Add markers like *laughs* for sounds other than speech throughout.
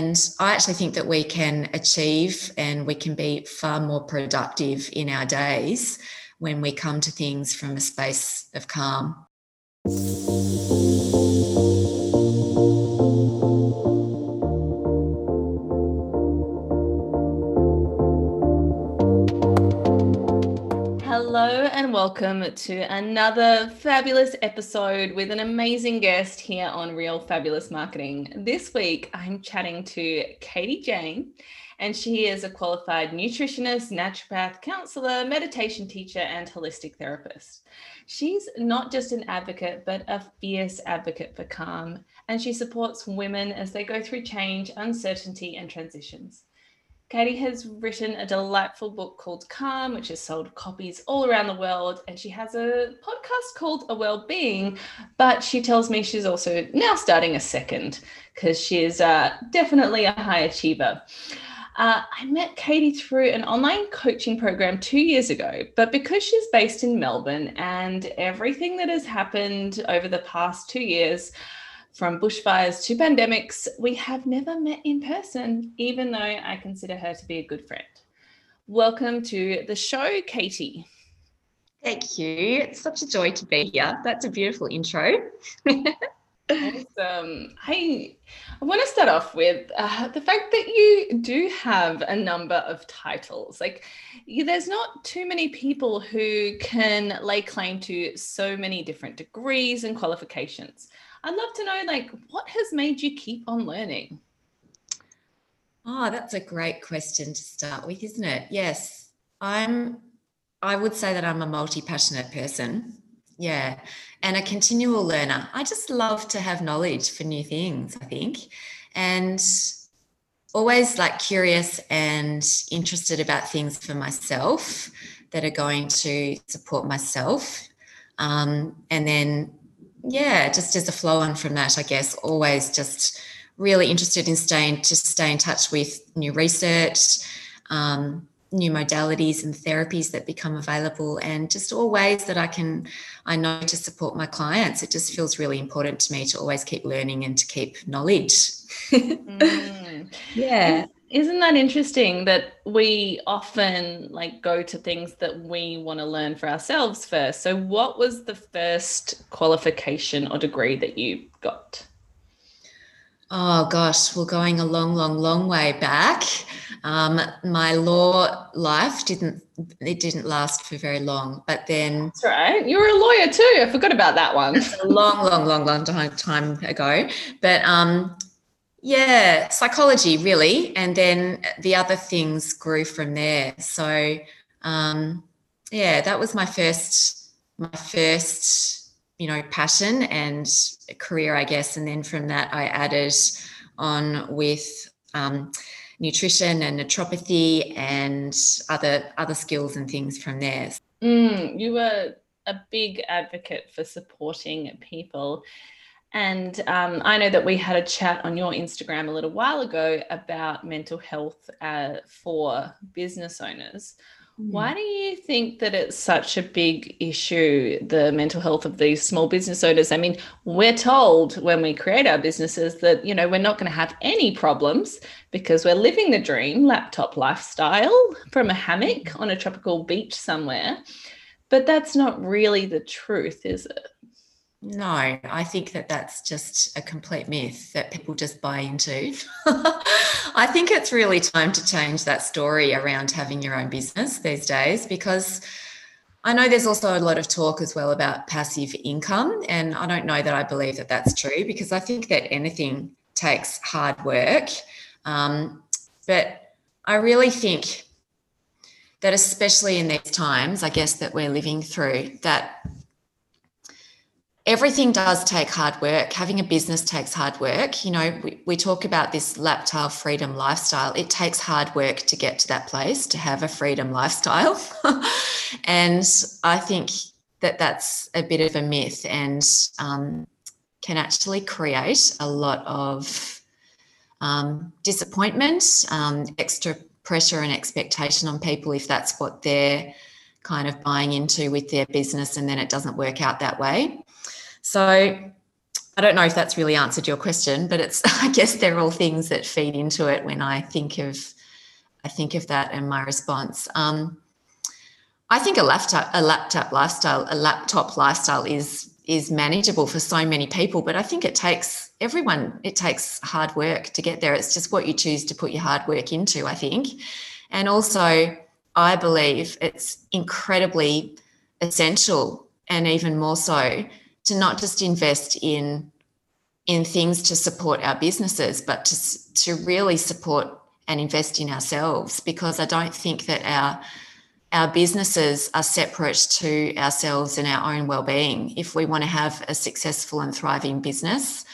And I actually think that we can achieve and we can be far more productive in our days when we come to things from a space of calm. Welcome to another fabulous episode with an amazing guest here on Real Fabulous Marketing. This week, I'm chatting to Katie Jane, and she is a qualified nutritionist, naturopath, counselor, meditation teacher, and holistic therapist. She's not just an advocate, but a fierce advocate for calm, and she supports women as they go through change, uncertainty, and transitions. Katie has written a delightful book called Calm, which has sold copies all around the world. And she has a podcast called A Well-Being, but she tells me she's also now starting a second because she is uh, definitely a high achiever. Uh, I met Katie through an online coaching program two years ago, but because she's based in Melbourne and everything that has happened over the past two years, from bushfires to pandemics, we have never met in person, even though I consider her to be a good friend. Welcome to the show, Katie. Thank you. It's such a joy to be here. That's a beautiful intro. awesome. Hey, I want to start off with uh, the fact that you do have a number of titles. Like, you, there's not too many people who can lay claim to so many different degrees and qualifications. I'd love to know, like, what has made you keep on learning? Oh, that's a great question to start with, isn't it? Yes, I'm. I would say that I'm a multi-passionate person. Yeah, and a continual learner. I just love to have knowledge for new things. I think, and always like curious and interested about things for myself that are going to support myself. Um, and then yeah, just as a flow on from that, I guess, always just really interested in staying to stay in touch with new research, um, new modalities and therapies that become available, and just all ways that I can, I know to support my clients. It just feels really important to me to always keep learning and to keep knowledge. *laughs* mm. Yeah isn't that interesting that we often like go to things that we want to learn for ourselves first? So what was the first qualification or degree that you got? Oh gosh we're going a long long long way back um, my law life didn't it didn't last for very long but then that's right. You were a lawyer too. I forgot about that one. *laughs* A long long long long time time ago. But um yeah, psychology really, and then the other things grew from there. So, um, yeah, that was my first, my first, you know, passion and career, I guess. And then from that, I added on with um, nutrition and naturopathy and other other skills and things from there. Mm, you were a big advocate for supporting people and um, I know that we had a chat on your Instagram a little while ago about mental health uh, for business owners. Mm. Why do you think that it's such a big issue, the mental health of these small business owners? I mean, we're told when we create our businesses that, you know, we're not going to have any problems because we're living the dream laptop lifestyle from a hammock on a tropical beach somewhere. But that's not really the truth, is it? No, I think that that's just a complete myth that people just buy into. *laughs* I think it's really time to change that story around having your own business these days because I know there's also a lot of talk as well about passive income. And I don't know that I believe that that's true because I think that anything takes hard work. Um, but I really think that, especially in these times, I guess that we're living through, that everything does take hard work. Having a business takes hard work. You know, we, we talk about this laptop freedom lifestyle. It takes hard work to get to that place, to have a freedom *laughs* lifestyle. and I think that that's a bit of a myth and um, can actually create a lot of um, disappointment, um, extra pressure and expectation on people if that's what they're kind of buying into with their business and then it doesn't work out that way. So I don't know if that's really answered your question, but it's *laughs* I guess they're all things that feed into it when I think of I think of that and my response. Um, I think a laptop a laptop lifestyle a laptop lifestyle is is manageable for so many people, but I think it takes everyone it takes hard work to get there. It's just what you choose to put your hard work into, I think. And also I believe it's incredibly essential and even more so to not just invest in in things to support our businesses but to, to really support and invest in ourselves because i don't think that our our businesses are separate to ourselves and our own well-being. If we want to have a successful and thriving business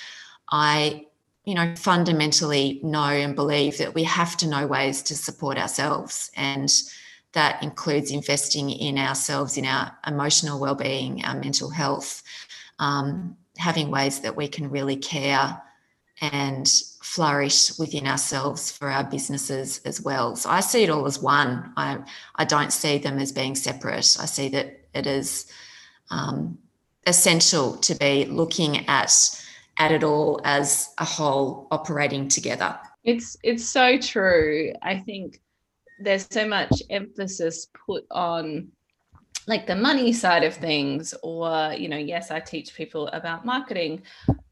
i you know fundamentally know and believe that we have to know ways to support ourselves and that includes investing in ourselves, in our emotional well-being, our mental health, um, having ways that we can really care and flourish within ourselves for our businesses as well. So I see it all as one. I I don't see them as being separate. I see that it is um, essential to be looking at at it all as a whole operating together. It's it's so true. I think there's so much emphasis put on like the money side of things or you know yes i teach people about marketing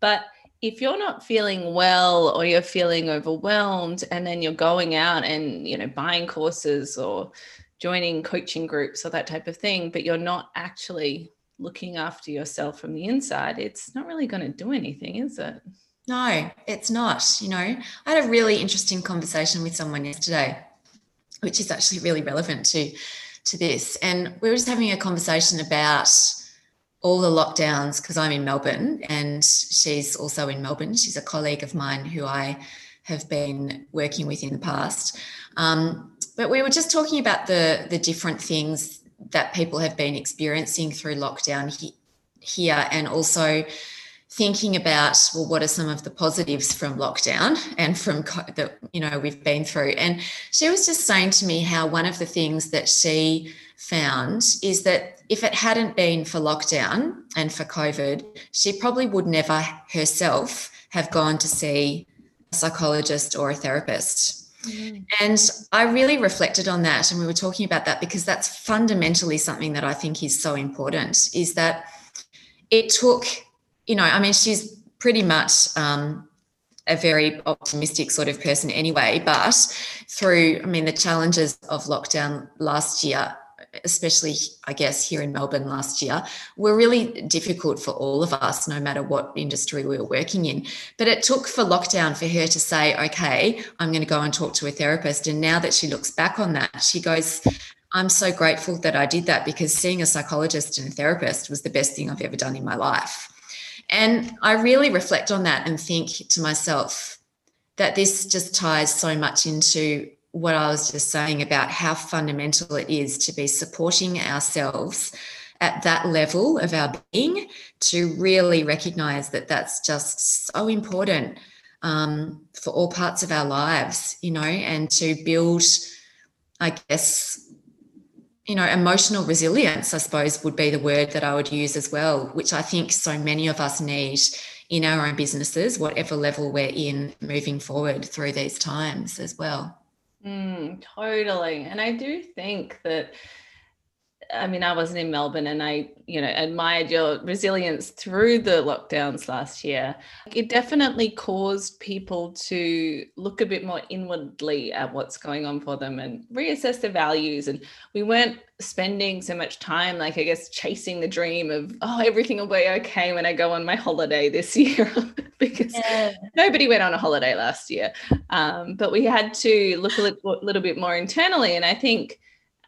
but if you're not feeling well or you're feeling overwhelmed and then you're going out and you know buying courses or joining coaching groups or that type of thing but you're not actually looking after yourself from the inside it's not really going to do anything is it? No it's not you know. I had a really interesting conversation with someone yesterday which is actually really relevant to to this. And we were just having a conversation about all the lockdowns because I'm in Melbourne and she's also in Melbourne. She's a colleague of mine who I have been working with in the past. Um, but we were just talking about the the different things that people have been experiencing through lockdown he, here and also thinking about well what are some of the positives from lockdown and from that you know we've been through and she was just saying to me how one of the things that she found is that if it hadn't been for lockdown and for covid she probably would never herself have gone to see a psychologist or a therapist mm. and I really reflected on that. And we were talking about that because that's fundamentally something that I think is so important is that it took you know, I mean, she's pretty much um, a very optimistic sort of person anyway. But through, I mean, the challenges of lockdown last year, especially, I guess, here in Melbourne last year, were really difficult for all of us, no matter what industry we were working in. But it took for lockdown for her to say, okay, I'm going to go and talk to a therapist. And now that she looks back on that, she goes, I'm so grateful that I did that because seeing a psychologist and a therapist was the best thing I've ever done in my life. And I really reflect on that and think to myself that this just ties so much into what I was just saying about how fundamental it is to be supporting ourselves at that level of our being to really recognize that that's just so important um, for all parts of our lives, you know, and to build, I guess, you know, emotional resilience, I suppose, would be the word that I would use as well, which I think so many of us need in our own businesses, whatever level we're in moving forward through these times as well. Mm, totally. And I do think that I mean, I wasn't in Melbourne and I, you know, admired your resilience through the lockdowns last year. It definitely caused people to look a bit more inwardly at what's going on for them and reassess their values. And we weren't spending so much time, like, I guess, chasing the dream of, oh, everything will be okay when I go on my holiday this *laughs* year, because yeah. nobody went on a holiday last year. Um, but we had to look a little, little bit more internally. And I think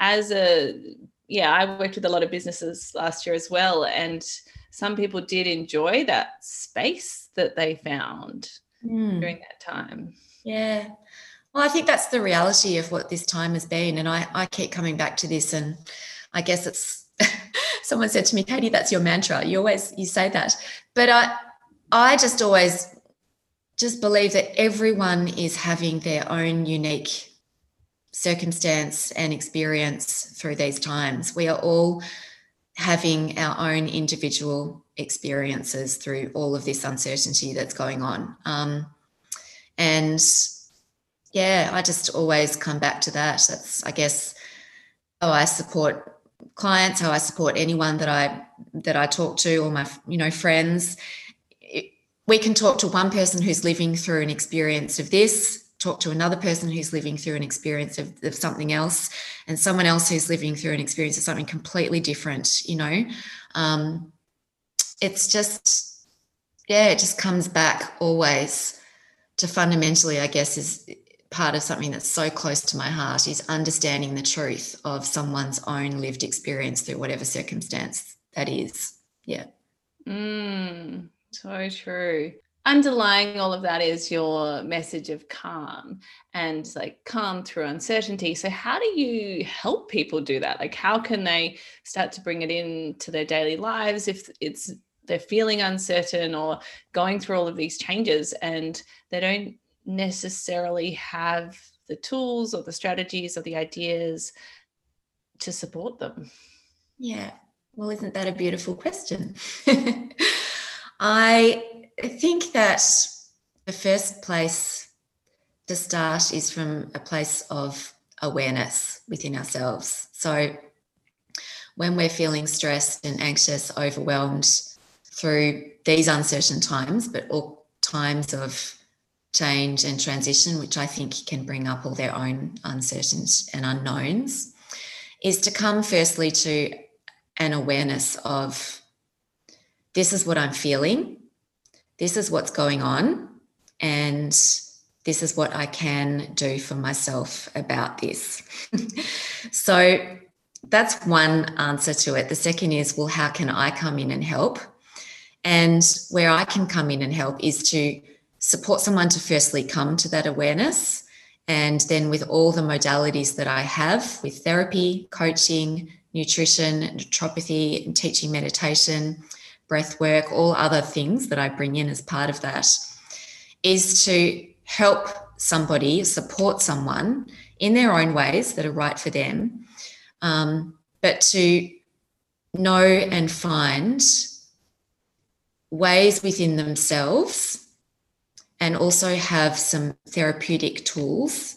as a yeah, I worked with a lot of businesses last year as well. And some people did enjoy that space that they found mm. during that time. Yeah. Well, I think that's the reality of what this time has been. And I, I keep coming back to this. And I guess it's *laughs* someone said to me, Katie, that's your mantra. You always you say that. But I I just always just believe that everyone is having their own unique circumstance and experience through these times. We are all having our own individual experiences through all of this uncertainty that's going on. Um, and yeah, I just always come back to that. That's, I guess, how I support clients, how I support anyone that I that I talk to, or my you know friends. We can talk to one person who's living through an experience of this, talk to another person who's living through an experience of, of something else, and someone else who's living through an experience of something completely different. You know, um, it's just yeah, it just comes back always to fundamentally, I guess, is part of something that's so close to my heart is understanding the truth of someone's own lived experience through whatever circumstance that is. Yeah. Mm, so true. Underlying all of that is your message of calm and like calm through uncertainty. So, how do you help people do that? Like, how can they start to bring it into their daily lives if it's they're feeling uncertain or going through all of these changes and they don't necessarily have the tools or the strategies or the ideas to support them? Yeah. Well, isn't that a beautiful question? *laughs* I think that the first place to start is from a place of awareness within ourselves. So, when we're feeling stressed and anxious, overwhelmed through these uncertain times, but all times of change and transition, which I think can bring up all their own uncertainties and unknowns, is to come firstly to an awareness of this is what I'm feeling, this is what's going on, and this is what I can do for myself about this. *laughs* so that's one answer to it. The second is, well, how can I come in and help? And where I can come in and help is to support someone to firstly come to that awareness. And then with all the modalities that I have with therapy, coaching, nutrition, naturopathy, and teaching meditation, breath work, all other things that I bring in as part of that, is to help somebody, support someone in their own ways that are right for them, um, but to know and find ways within themselves and also have some therapeutic tools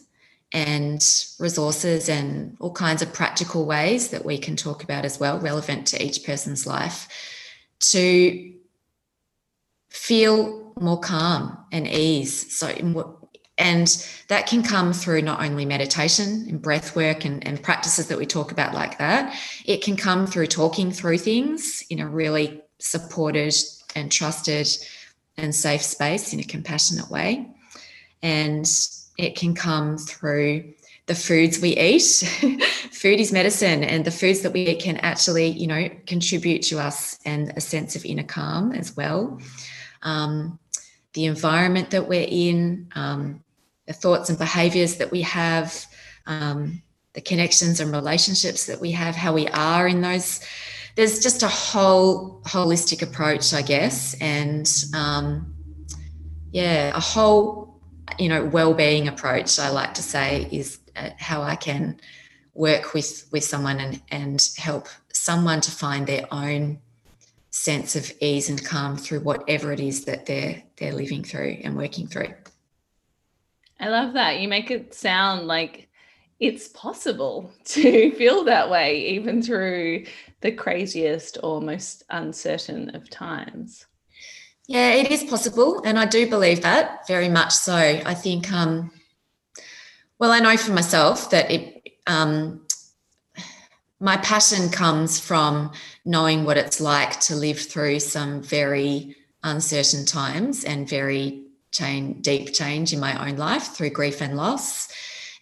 and resources and all kinds of practical ways that we can talk about as well, relevant to each person's life, to feel more calm and ease. So, and that can come through not only meditation and breath work and, and practices that we talk about like that, it can come through talking through things in a really supported and trusted and safe space in a compassionate way. And it can come through the foods we eat. *laughs* Food is medicine, and the foods that we eat can actually, you know, contribute to us and a sense of inner calm as well. Um, the environment that we're in, um, the thoughts and behaviors that we have, um, the connections and relationships that we have, how we are in those there's just a whole holistic approach, I guess, and um, yeah, a whole you know well-being approach. I like to say is how I can work with with someone and and help someone to find their own sense of ease and calm through whatever it is that they're they're living through and working through. I love that. You make it sound like it's possible *laughs* to feel that way even through the craziest or most uncertain of times. Yeah, it is possible. And I do believe that very much so. I think, um, well, I know for myself that it, um, my passion comes from knowing what it's like to live through some very uncertain times and very deep change in my own life through grief and loss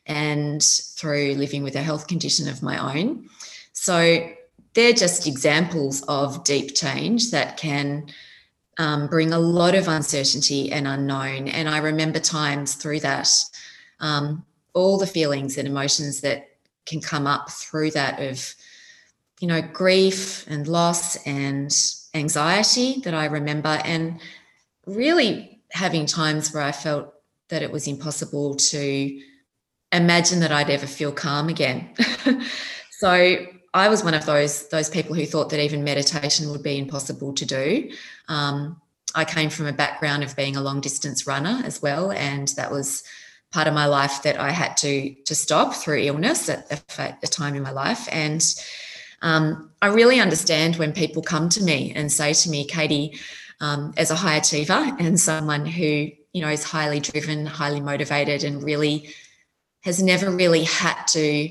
and through living with a health condition of my own. So they're just examples of deep change that can um, bring a lot of uncertainty and unknown. And I remember times through that, um, all the feelings and emotions that can come up through that of, you know, grief and loss and anxiety that I remember, and really having times where I felt that it was impossible to imagine that I'd ever feel calm again. *laughs* so I was one of those those people who thought that even meditation would be impossible to do. Um, I came from a background of being a long distance runner as well, and that was part of my life that I had to to stop through illness at a, time in my life. And um, I really understand when people come to me and say to me, Katie, um, as a high achiever and someone who you know is highly driven, highly motivated, and really has never really had to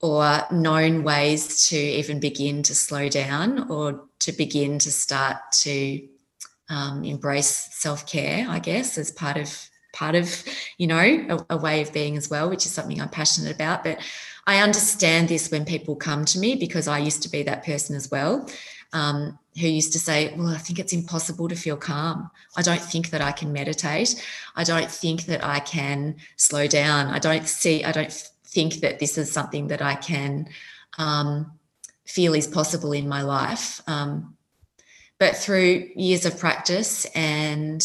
or known ways to even begin to slow down or to begin to start to um, embrace self-care i guess as part of part of you know a, a, way of being as well which is something i'm passionate about. But i understand this when people come to me because i used to be that person as well um, who used to say well i think it's impossible to feel calm. I don't think that i can meditate. I don't think that i can slow down. I don't see i don't think that this is something that I can um, feel is possible in my life. Um, but through years of practice and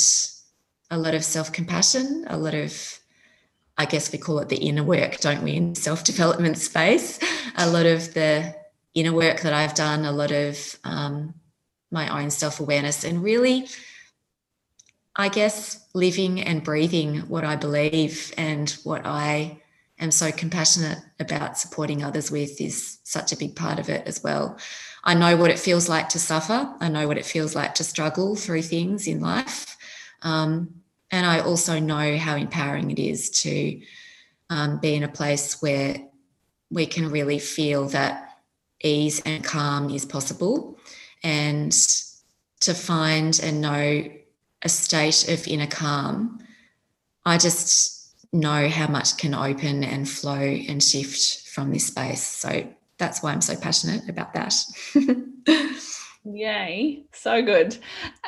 a lot of self compassion, a lot of, I guess we call it the inner work, don't we, in self development space? A lot of the inner work that I've done, a lot of um, my own self awareness, and really, I guess, living and breathing what I believe and what I am so compassionate about supporting others with is such a big part of it as well. I know what it feels like to suffer. I know what it feels like to struggle through things in life. Um, and I also know how empowering it is to um, be in a place where we can really feel that ease and calm is possible and to find and know a state of inner calm. I just know how much can open and flow and shift from this space. So that's why I'm so passionate about that. *laughs* Yay, so good.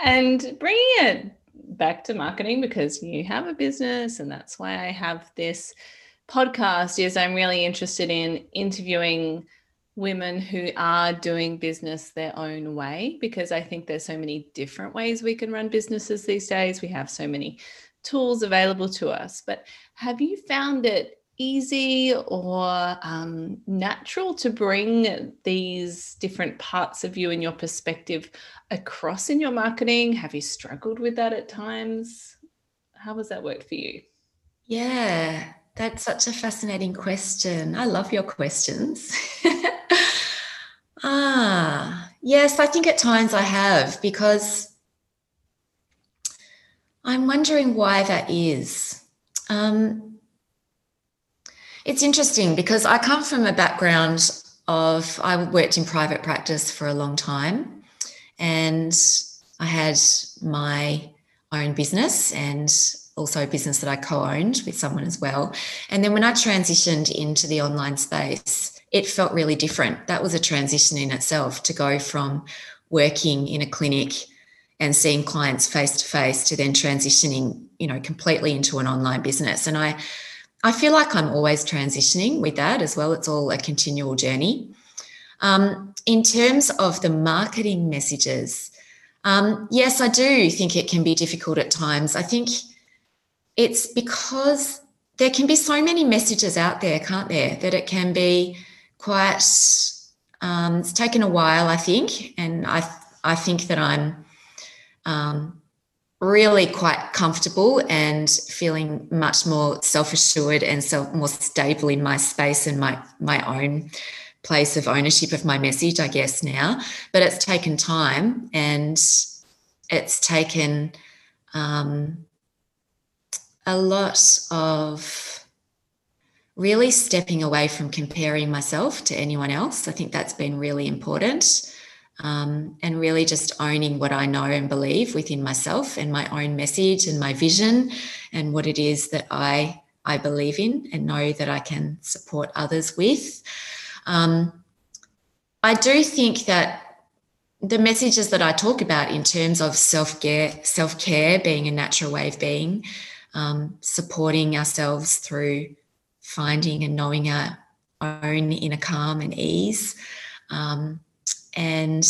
And bringing it back to marketing because you have a business, and that's why I have this podcast. Is I'm really interested in interviewing women who are doing business their own way because I think there's so many different ways we can run businesses these days. We have so many tools available to us. But have you found it easy or um, natural to bring these different parts of you and your perspective across in your marketing? Have you struggled with that at times? How has that worked for you? Yeah, that's such a fascinating question. I love your questions. *laughs* ah, yes, I think at times I have because I'm wondering why that is. Um, it's interesting because I come from a background of, I worked in private practice for a long time and I had my own business and also a business that I co owned with someone as well. And then when I transitioned into the online space, it felt really different. That was a transition in itself to go from working in a clinic and seeing clients face to face to then transitioning you know completely into an online business and i i feel like i'm always transitioning with that as well. It's all a continual journey. Um, in terms of the marketing messages um, yes i do think it can be difficult at times. I think it's because there can be so many messages out there can't there that it can be quite um, it's taken a while i think and i i think that i'm um, really quite comfortable and feeling much more self-assured and so more stable in my space and my my own place of ownership of my message i guess now. But it's taken time and it's taken um, a lot of really stepping away from comparing myself to anyone else. I think that's been really important um, and really just owning what I know and believe within myself and my own message and my vision and what it is that I I believe in and know that I can support others with. Um, I do think that the messages that I talk about in terms of self care, self care being a natural way of being, um, supporting ourselves through finding and knowing our own inner calm and ease. Um, and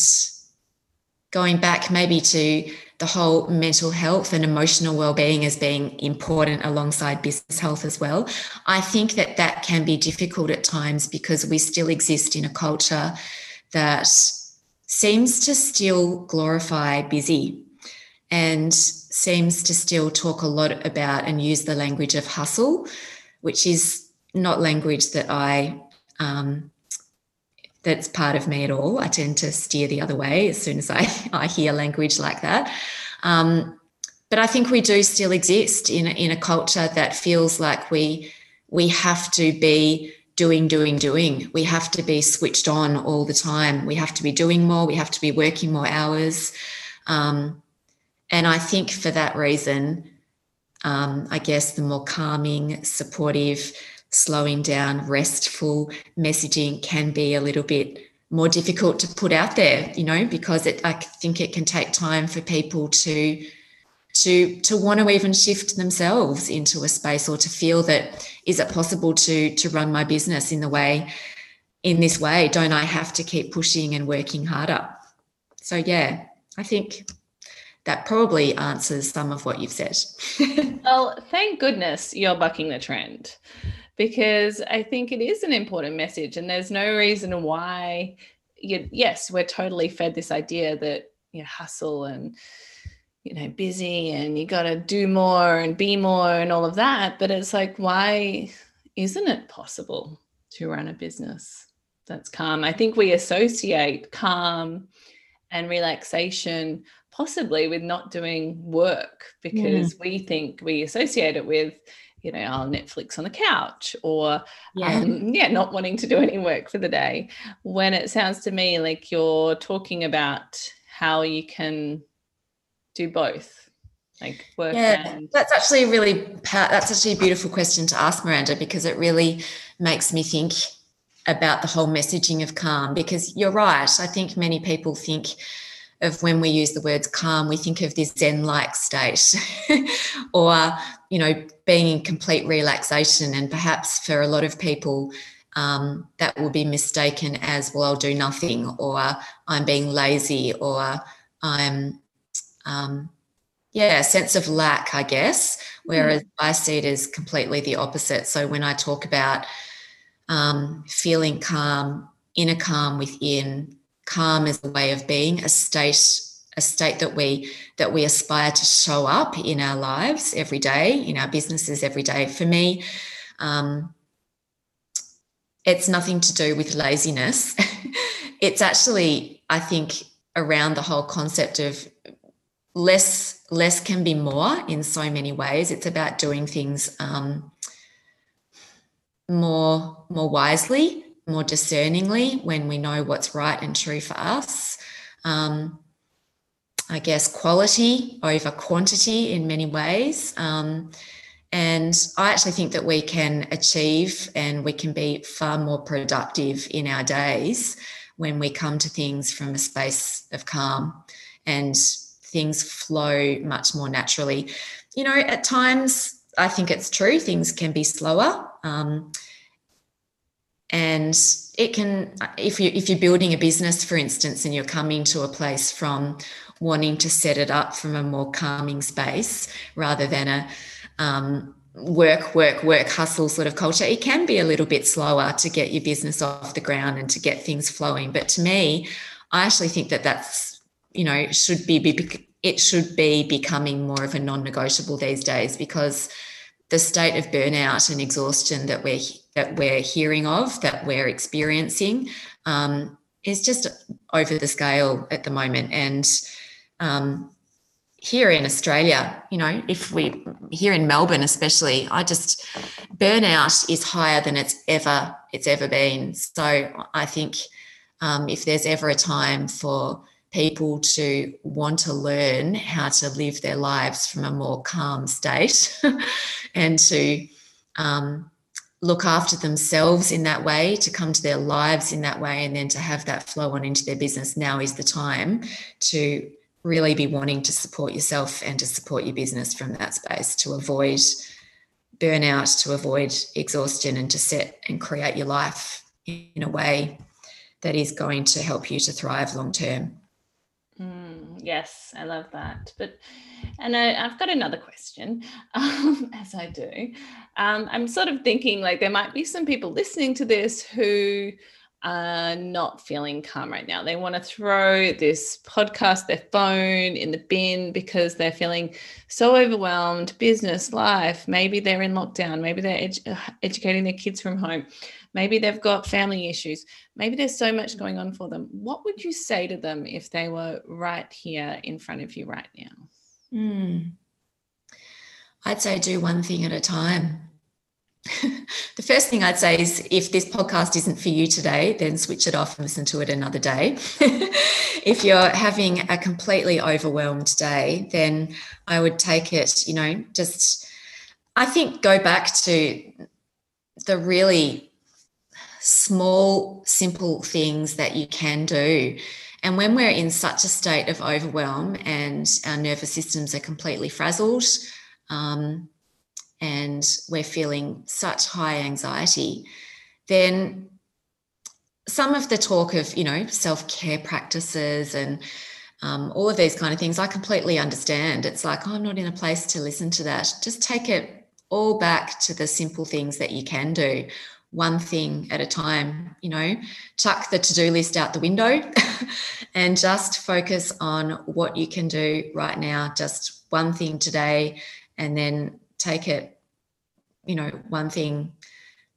going back maybe to the whole mental health and emotional well-being as being important alongside business health as well i think that that can be difficult at times because we still exist in a culture that seems to still glorify busy and seems to still talk a lot about and use the language of hustle which is not language that i um, that's part of me at all. I tend to steer the other way as soon as I, *laughs* I hear language like that. Um, but I think we do still exist in in a culture that feels like we we have to be doing, doing, doing. We have to be switched on all the time. We have to be doing more. We have to be working more hours. Um, and I think for that reason, um, I guess the more calming, supportive, slowing down, restful messaging can be a little bit more difficult to put out there, you know, because it, I think it can take time for people to to to want to even shift themselves into a space or to feel that is it possible to to run my business in the way in this way? Don't i have to keep pushing and working harder? So yeah i think that probably answers some of what you've said. *laughs* Well thank goodness you're bucking the trend because I think it is an important message, and there's no reason why. You, yes, we're totally fed this idea that you know, hustle and you know busy and you got to do more and be more and all of that but it's like why isn't it possible to run a business that's calm i think we associate calm and relaxation possibly with not doing work because we think we associate it with you know, I'll Netflix on the couch or yeah. Um, *laughs* yeah, not wanting to do any work for the day. When it sounds to me like you're talking about how you can do both like work yeah and- that's actually a really that's actually a beautiful question to ask miranda because it really makes me think about the whole messaging of calm because you're right i think many people think of when we use the words calm, we think of this Zen like state *laughs* or, you know, being in complete relaxation. And perhaps for a lot of people, um, that will be mistaken as, well, I'll do nothing or I'm being lazy or I'm, um, yeah, a sense of lack, I guess. Whereas mm. I see it as completely the opposite. So when I talk about um, feeling calm, inner calm within, calm is a way of being, a state a state that we that we aspire to show up in our lives every day, in our businesses every day. For me, um, it's nothing to do with laziness. *laughs* it's actually, I think, around the whole concept of less less can be more in so many ways. It's about doing things um, more more wisely more discerningly when we know what's right and true for us. Um, I guess quality over quantity in many ways. Um, and I actually think that we can achieve and we can be far more productive in our days when we come to things from a space of calm and things flow much more naturally. You know, at times, I think it's true, things can be slower. Um, and it can if you if you're building a business for instance and you're coming to a place from wanting to set it up from a more calming space rather than a um, work work work hustle sort of culture it can be a little bit slower to get your business off the ground and to get things flowing. But to me i actually think that that's you know should be, be it should be becoming more of a non-negotiable these days because the state of burnout and exhaustion that we're that we're hearing of, that we're experiencing, um, is just over the scale at the moment. And um, here in Australia, you know, if we here in Melbourne, especially, I just burnout is higher than it's ever it's ever been. So I think um, if there's ever a time for people to want to learn how to live their lives from a more calm state *laughs* and to um, look after themselves in that way, to come to their lives in that way, and then to have that flow on into their business, now is the time to really be wanting to support yourself and to support your business from that space to avoid burnout, to avoid exhaustion, and to set and create your life in a way that is going to help you to thrive long term. Yes, I love that. But, and I, have got another question, *laughs* um, as I do. Um, I'm sort of thinking like there might be some people listening to this who are not feeling calm right now. They want to throw this podcast, their phone in the bin because they're feeling so overwhelmed, business, life. Maybe they're in lockdown. Maybe they're edu- educating their kids from home. Maybe they've got family issues. Maybe there's so much going on for them. What would you say to them if they were right here in front of you right now? Mm. I'd say do one thing at a time. *laughs* the first thing I'd say is if this podcast isn't for you today, then switch it off and listen to it another day. *laughs* if you're having a completely overwhelmed day, then I would take it, you know, just, I think go back to the really small, simple things that you can do. And when we're in such a state of overwhelm and our nervous systems are completely frazzled, um, and we're feeling such high anxiety, then some of the talk of, you know, self care practices and um, all of these kind of things, I completely understand. It's like, oh, I'm not in a place to listen to that. Just take it all back to the simple things that you can do one thing at a time, you know, tuck the to do list out the window *laughs* and just focus on what you can do right now, just one thing today, and then take it, you know, one thing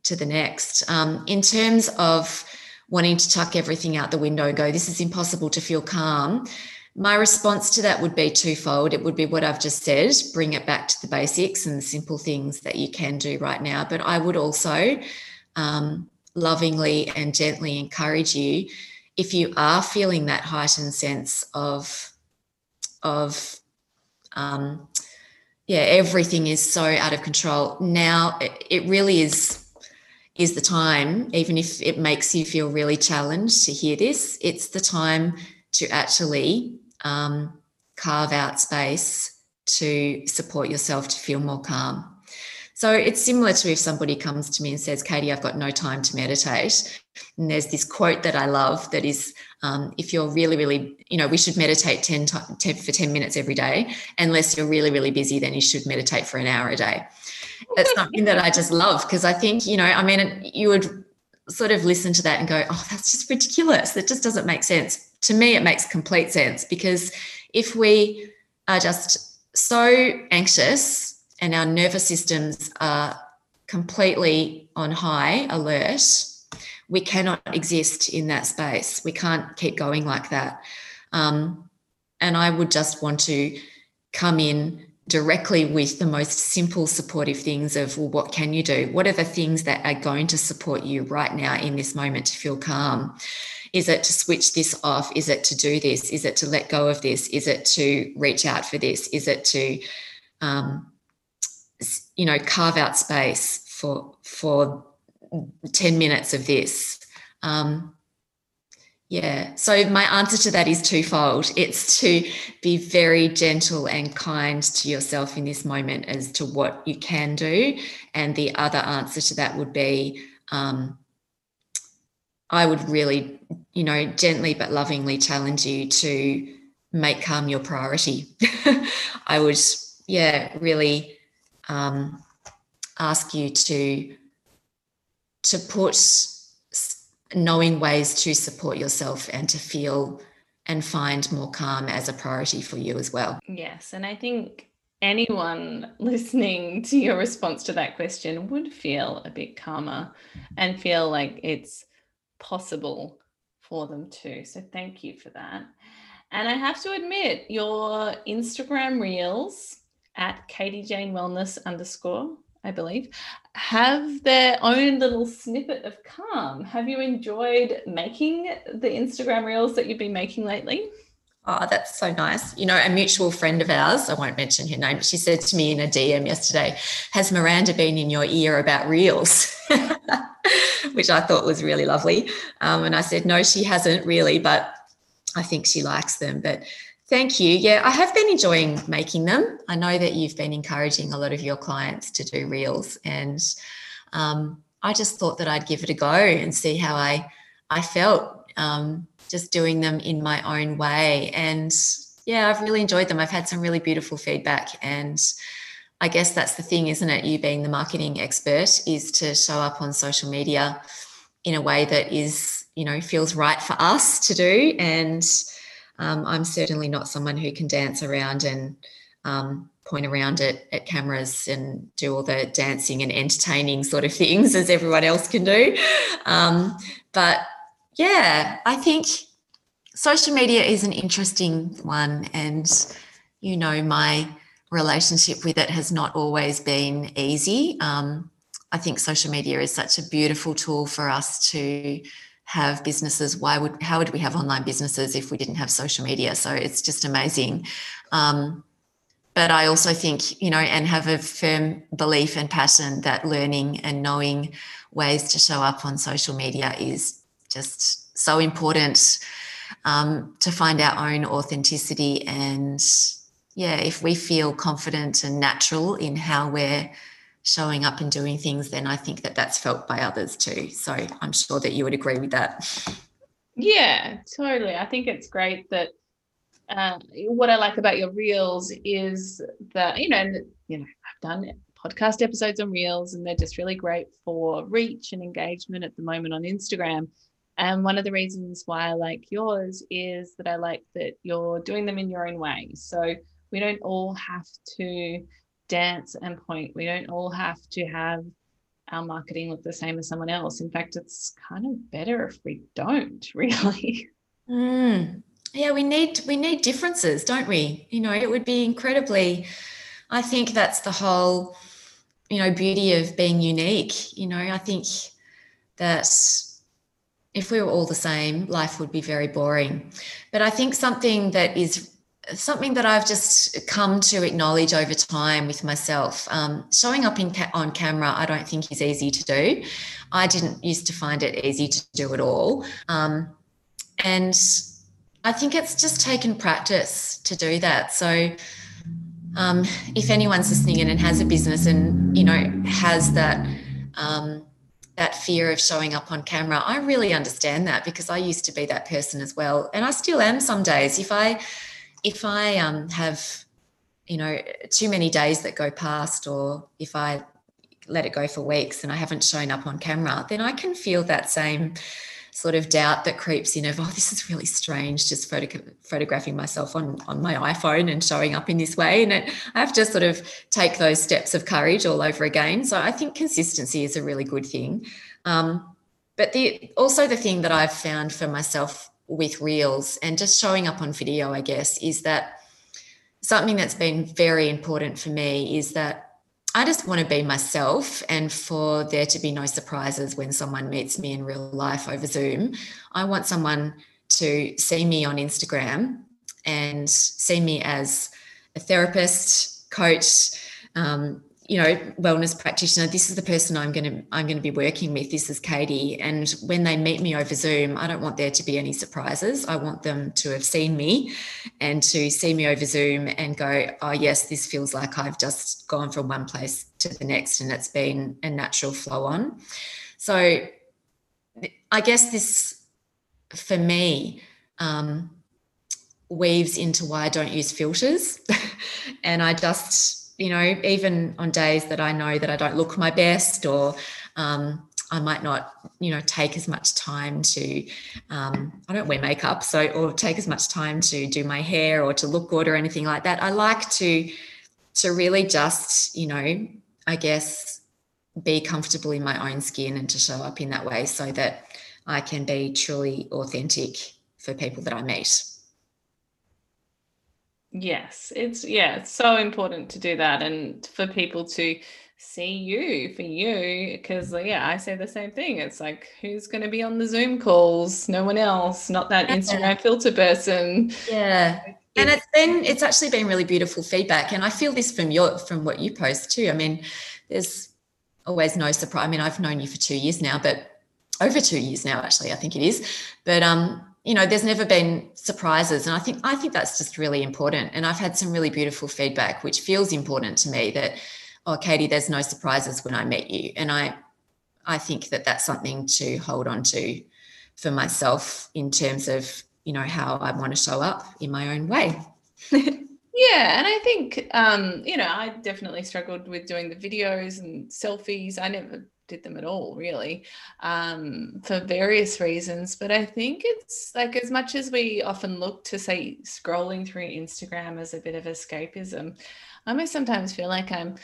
to the next. Um, in terms of wanting to tuck everything out the window and go, this is impossible to feel calm. My response to that would be twofold. It would be what I've just said, bring it back to the basics and the simple things that you can do right now. But I would also um, lovingly and gently encourage you if you are feeling that heightened sense of of um, yeah everything is so out of control now it really is is the time even if it makes you feel really challenged to hear this it's the time to actually um, carve out space to support yourself to feel more calm so it's similar to if somebody comes to me and says, Katie, I've got no time to meditate. And there's this quote that I love that is, um, if you're really, really, you know, we should meditate 10, 10 for 10 minutes every day. Unless you're really, really busy, then you should meditate for an hour a day. That's *laughs* something that I just love because I think, you know, I mean, you would sort of listen to that and go, oh, that's just ridiculous. That just doesn't make sense. To me, it makes complete sense because if we are just so anxious and our nervous systems are completely on high alert, we cannot exist in that space. We can't keep going like that. Um, and I would just want to come in directly with the most simple supportive things of well what can you do? What are the things that are going to support you right now in this moment to feel calm? Is it to switch this off? Is it to do this? Is it to let go of this? Is it to reach out for this? Is it to um, you know carve out space for for 10 minutes of this. Um, yeah. So my answer to that is twofold. It's to be very gentle and kind to yourself in this moment as to what you can do. And the other answer to that would be um, i would really you know gently but lovingly challenge you to make calm your priority. *laughs* I would yeah really um, ask you to to put knowing ways to support yourself and to feel and find more calm as a priority for you as well. Yes, and I think anyone *laughs* listening to your response to that question would feel a bit calmer and feel like it's possible for them too. So thank you for that. And I have to admit, your Instagram reels at Katie Jane Wellness underscore, I believe, have their own little snippet of calm. Have you enjoyed making the Instagram reels that you've been making lately? Oh, that's so nice. You know, a mutual friend of ours, I won't mention her name, but she said to me in a DM yesterday, Has Miranda been in your ear about reels? *laughs* Which I thought was really lovely. Um, and I said, No, she hasn't really, but I think she likes them. But Thank you. Yeah, I have been enjoying making them. I know that you've been encouraging a lot of your clients to do reels, and um, I just thought that I'd give it a go and see how I I felt um, just doing them in my own way. And yeah, I've really enjoyed them. I've had some really beautiful feedback. And I guess that's the thing, isn't it? You being the marketing expert is to show up on social media in a way that is, you know, feels right for us to do. And um, I'm certainly not someone who can dance around and um, point around at, at cameras and do all the dancing and entertaining sort of *laughs* things as everyone else can do. Um, but yeah, I think social media is an interesting one. And, you know, my relationship with it has not always been easy. Um, I think social media is such a beautiful tool for us to have businesses. Why would how would we have online businesses if we didn't have social media? So it's just amazing. Um, but I also think, you know, and have a firm belief and passion that learning and knowing ways to show up on social media is just so important um, to find our own authenticity. And yeah, if we feel confident and natural in how we're showing up and doing things, then I think that that's felt by others too. So I'm sure that you would agree with that. Yeah, totally. I think it's great that uh, what I like about your reels is that you know, you know, I've done podcast episodes on reels, and they're just really great for reach and engagement at the moment on Instagram. And one of the reasons why I like yours is that I like that you're doing them in your own way. So we don't all have to dance and point. We don't all have to have our marketing look the same as someone else. In fact, it's kind of better if we don't *laughs* really. Mm, yeah we need we need differences don't we you know it would be incredibly i think that's the whole you know beauty of being unique you know i think that if we were all the same life would be very boring but i think something that is something that I've just come to acknowledge over time with myself. Um, showing up in ca- on camera, I don't think is easy to do. I didn't used to find it easy to do at all, um, and I think it's just taken practice to do that. So, um, if anyone's listening in and has a business and you know has that um, that fear of showing up on camera, I really understand that because I used to be that person as well, and I still am some days. If I if I um, have you know too many days that go past, or if I let it go for weeks and I haven't shown up on camera, then I can feel that same sort of doubt that creeps in of, oh, this is really strange, just photo- photographing myself on, on my iPhone and showing up in this way. And it, I have to sort of take those steps of courage all over again. So I think consistency is a really good thing. Um, but the also the thing that I've found for myself with reels and just showing up on video, I guess, is that something that's been very important for me is that I just want to be myself and for there to be no surprises when someone meets me in real life over Zoom. I want someone to see me on Instagram and see me as a therapist, coach, um, you know wellness practitioner this is the person i'm going to i'm going to be working with this is katie. And when they meet me over zoom i don't want there to be any surprises. I want them to have seen me and to see me over zoom and go oh yes this feels like i've just gone from one place to the next and it's been a natural flow on. So i guess this for me um, weaves into why i don't use filters. *laughs* And i just you know, even on days that I know that I don't look my best or um, I might not, you know, take as much time to, um, I don't wear makeup, so, or take as much time to do my hair or to look good or anything like that. I like to, to really just, you know, I guess, be comfortable in my own skin and to show up in that way so that I can be truly authentic for people that I meet. Yes, it's yeah, it's so important to do that and for people to see you for you because yeah, I say the same thing. It's like who's going to be on the Zoom calls? No one else, not that yeah. Instagram filter person. Yeah. And it's been it's actually been really beautiful feedback and I feel this from your from what you post too. I mean, there's always no surprise. I mean, I've known you for 2 years now, but over 2 years now actually, I think it is. But um you know there's never been surprises. And i think i think that's just really important. And i've had some really beautiful feedback which feels important to me that oh katie there's no surprises when i meet you. And i i think that that's something to hold on to for myself in terms of you know how i want to show up in my own way. *laughs* Yeah, and I think um, you know, I definitely struggled with doing the videos and selfies. I never did them at all, really, um, for various reasons. But I think it's like as much as we often look to say scrolling through Instagram as a bit of escapism, I almost sometimes feel like I'm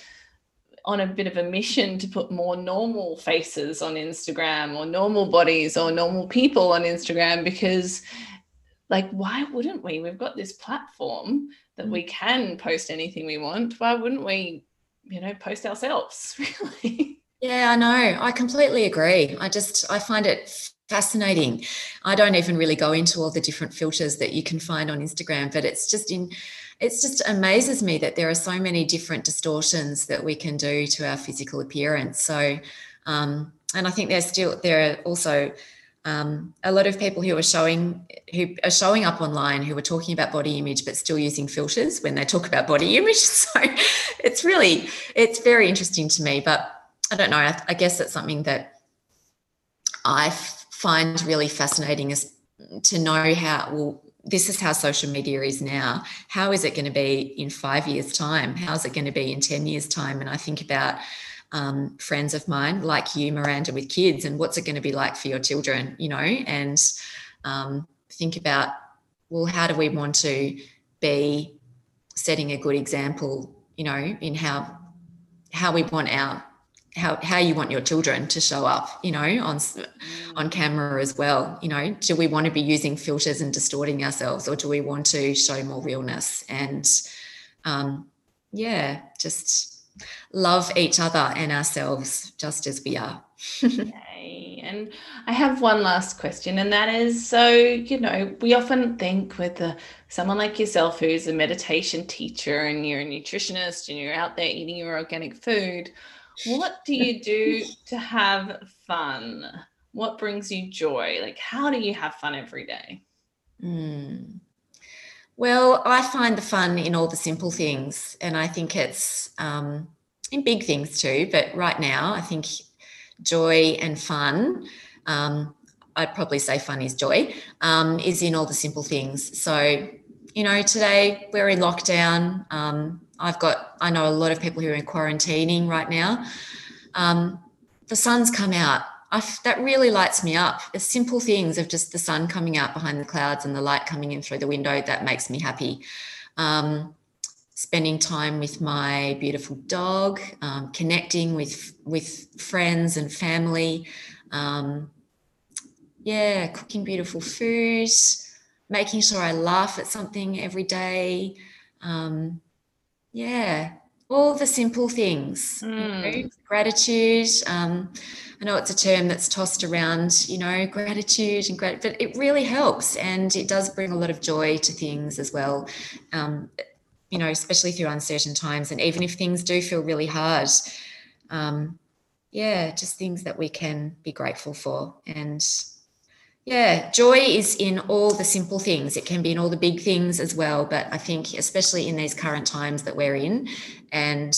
on a bit of a mission to put more normal faces on Instagram or normal bodies or normal people on Instagram because like why wouldn't we? We've got this platform that we can post anything we want. Why wouldn't we you know post ourselves *laughs* really yeah i know i completely agree i just i find it fascinating i don't even really go into all the different filters that you can find on instagram but it's just in it's just amazes me that there are so many different distortions that we can do to our physical appearance. So, um, and I think there's still there are also um, a lot of people who are showing who are showing up online who are talking about body image but still using filters when they talk about body *laughs* image. So it's really it's very interesting to me. But I don't know. I, I guess it's something that I find really fascinating is to know how well this is how social media is now. How is it going to be in five years' time? How's it going to be in 10 years' time? And I think about um, friends of mine like you, Miranda, with kids, and what's it going to be like for your children, you know? And um, think about, well, how do we want to be setting a good example, you know, in how how we want our how how you want your children to show up you know on on camera as well you know? Do we want to be using filters and distorting ourselves or do we want to show more realness? And um yeah just love each other and ourselves just as we are. *laughs* Okay. and i have one last question and that is so you know we often think with the, someone like yourself who's a meditation teacher and you're a nutritionist and you're out there eating your organic food what do you do to have fun? What brings you joy? Like, how do you have fun every day? Mm. Well, I find the fun in all the simple things, and I think it's um, in big things too. But right now, I think joy and fun. Um, I'd probably say fun is joy, um, is in all the simple things. So, you know, today we're in lockdown. Um, I've got, I know a lot of people who are in quarantining right now. Um, the sun's come out. that really lights me up. The simple things of just the sun coming out behind the clouds and the light coming in through the window, that makes me happy. Um, spending time with my beautiful dog, um, connecting with with friends and family. Um, yeah, cooking beautiful food, making sure I laugh at something every day. Um, yeah, all the simple things. Mm. You know, hmm. gratitude. Um, I know it's a term that's tossed around, you know, gratitude and great, but it really helps, and it does bring a lot of joy to things as well. Um, you know, especially through uncertain times, and even if things do feel really hard, um, yeah, just things that we can be grateful for and yeah, joy is in all the simple things. It can be in all the big things as well. But I think, especially in these current times that we're in, and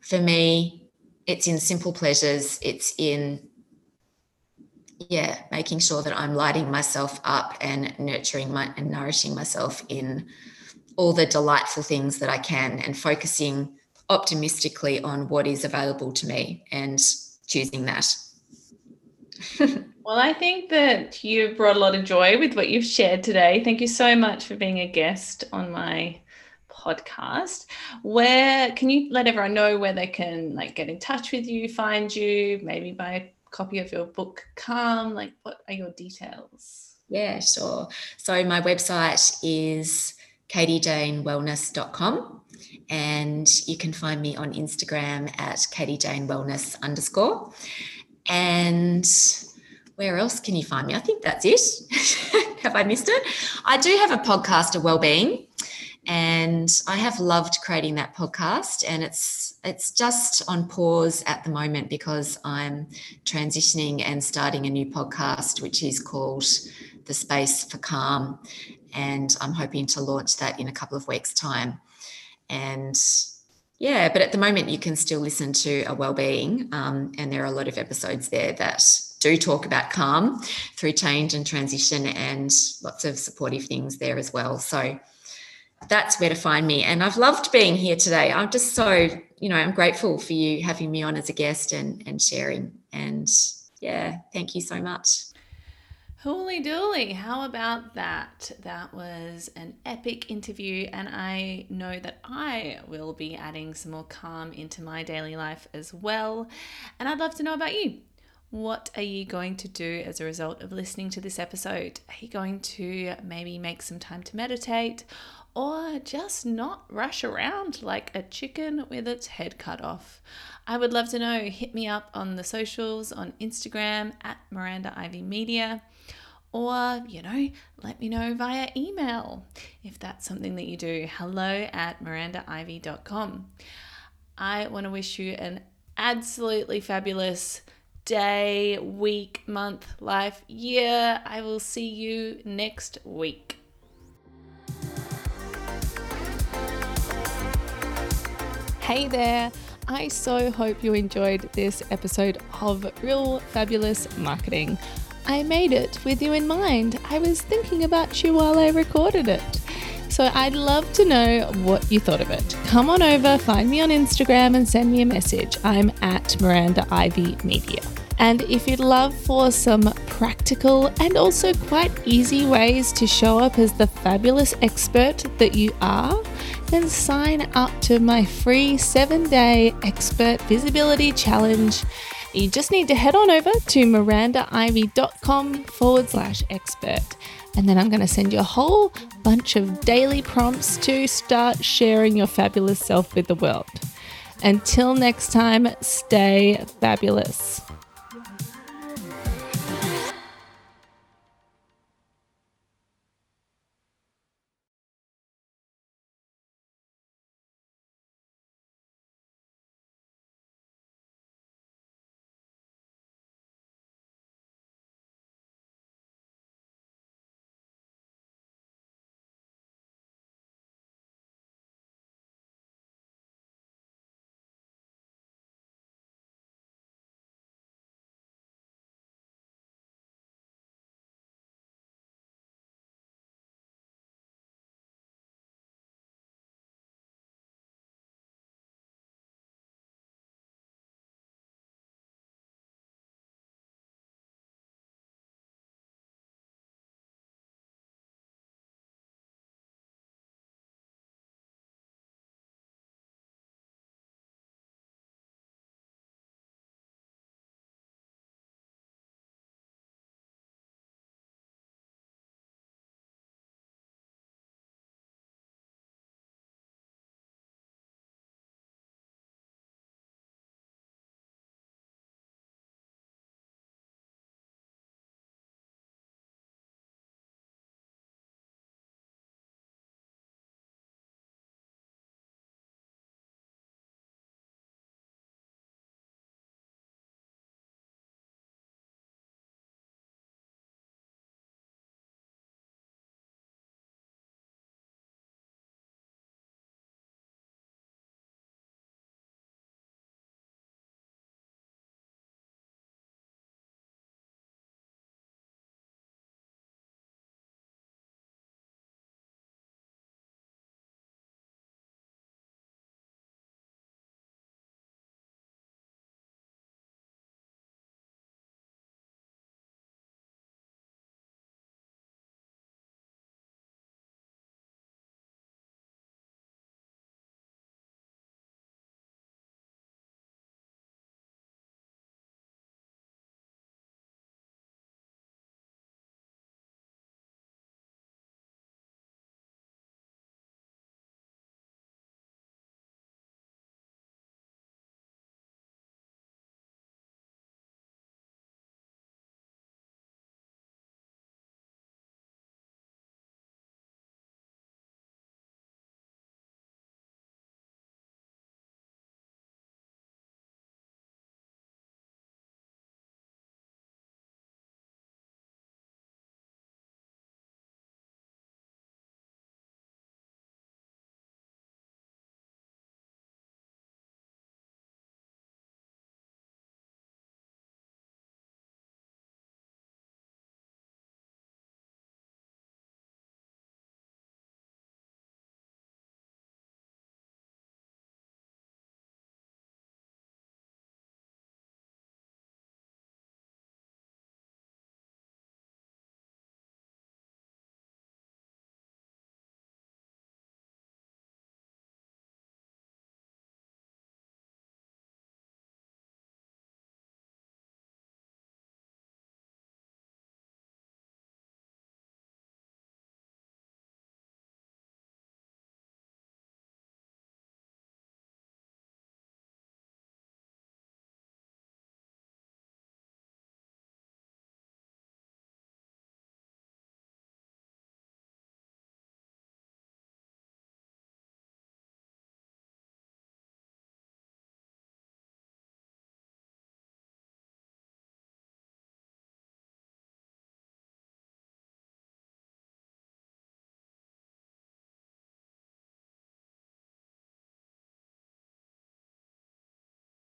for me, it's in simple pleasures. It's in, yeah, making sure that I'm lighting myself up and nurturing my and nourishing myself in all the delightful things that I can and focusing optimistically on what is available to me and choosing that. *laughs* Well, I think that you've brought a lot of joy with what you've shared today. Thank you so much for being a guest on my podcast. Where can you let everyone know where they can like get in touch with you, find you, maybe buy a copy of your book Calm? Like what are your details? Yeah, sure. So my website is katiejanewellness.com and you can find me on Instagram at katiejanewellness underscore. And where else can you find me? I think that's it. *laughs* have I missed it? I do have a podcast of well-being, and I have loved creating that podcast. And it's it's just on pause at the moment because I'm transitioning and starting a new podcast, which is called The Space for Calm, and I'm hoping to launch that in a couple of weeks' time. And yeah, but at the moment you can still listen to a well-being, um, and there are a lot of episodes there that do talk about calm through change and transition and lots of supportive things there as well. So, that's where to find me. And I've loved being here today. I'm just so, you know, I'm grateful for you having me on as a guest and and sharing. And yeah, thank you so much. Holy dooly, how about that? That was an epic interview, and I know that I will be adding some more calm into my daily life as well. And I'd love to know about you. What are you going to do as a result of listening to this episode? Are you going to maybe make some time to meditate or just not rush around like a chicken with its head cut off? I would love to know. Hit me up on the socials on Instagram at Miranda Ivy Media or, you know, let me know via email if that's something that you do. Hello at mirandaivy.com. I want to wish you an absolutely fabulous day, week, month, life, year. I will see you next week. Hey there. I so hope you enjoyed this episode of Real Fabulous Marketing. I made it with you in mind. I was thinking about you while I recorded it. So I'd love to know what you thought of it. Come on over, find me on Instagram, and send me a message. I'm at Miranda Ivy Media. And if you'd love for some practical and also quite easy ways to show up as the fabulous expert that you are, then sign up to my free seven day expert visibility challenge you just need to head on over to mirandaivy.com forward slash expert. And then I'm going to send you a whole bunch of daily prompts to start sharing your fabulous self with the world. Until next time, stay fabulous.